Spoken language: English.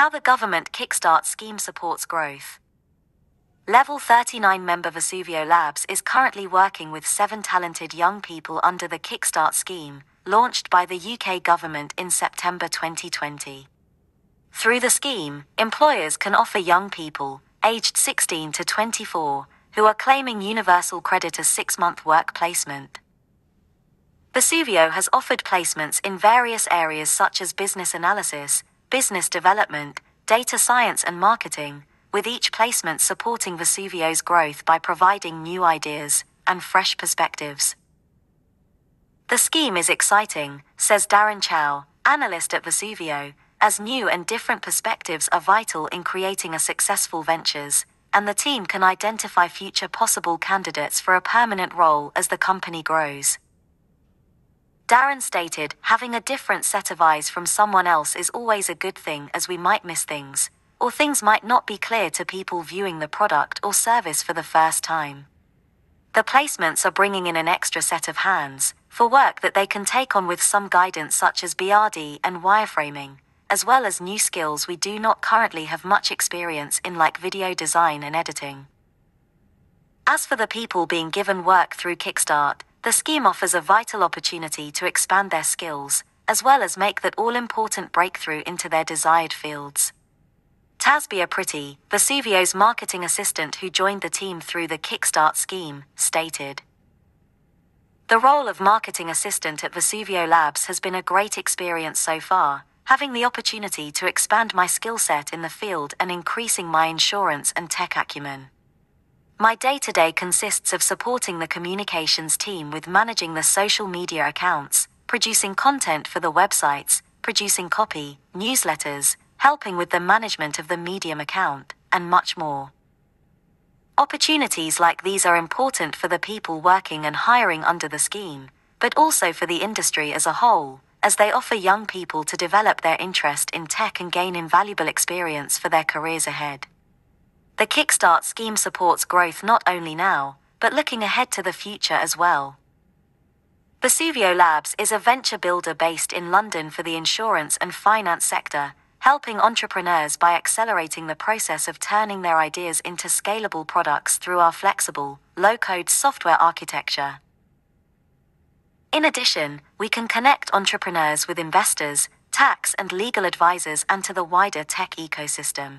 How the government Kickstart scheme supports growth. Level 39 member Vesuvio Labs is currently working with seven talented young people under the Kickstart scheme, launched by the UK government in September 2020. Through the scheme, employers can offer young people, aged 16 to 24, who are claiming universal credit a six month work placement. Vesuvio has offered placements in various areas such as business analysis, business development, data science, and marketing, with each placement supporting Vesuvio's growth by providing new ideas and fresh perspectives. The scheme is exciting, says Darren Chow, analyst at Vesuvio, as new and different perspectives are vital in creating a successful ventures, and the team can identify future possible candidates for a permanent role as the company grows. Darren stated, having a different set of eyes from someone else is always a good thing as we might miss things, or things might not be clear to people viewing the product or service for the first time. The placements are bringing in an extra set of hands for work that they can take on with some guidance such as BRD and wireframing, as well as new skills we do not currently have much experience in like video design and editing. As for the people being given work through Kickstart, the scheme offers a vital opportunity to expand their skills, as well as make that all important breakthrough into their desired fields. Tasbia Pretty, Vesuvio's marketing assistant who joined the team through the Kickstart scheme, stated The role of marketing assistant at Vesuvio Labs has been a great experience so far, having the opportunity to expand my skill set in the field and increasing my insurance and tech acumen. My day to day consists of supporting the communications team with managing the social media accounts, producing content for the websites, producing copy, newsletters, helping with the management of the Medium account, and much more. Opportunities like these are important for the people working and hiring under the scheme, but also for the industry as a whole, as they offer young people to develop their interest in tech and gain invaluable experience for their careers ahead. The Kickstart scheme supports growth not only now, but looking ahead to the future as well. Vesuvio Labs is a venture builder based in London for the insurance and finance sector, helping entrepreneurs by accelerating the process of turning their ideas into scalable products through our flexible, low code software architecture. In addition, we can connect entrepreneurs with investors, tax and legal advisors, and to the wider tech ecosystem.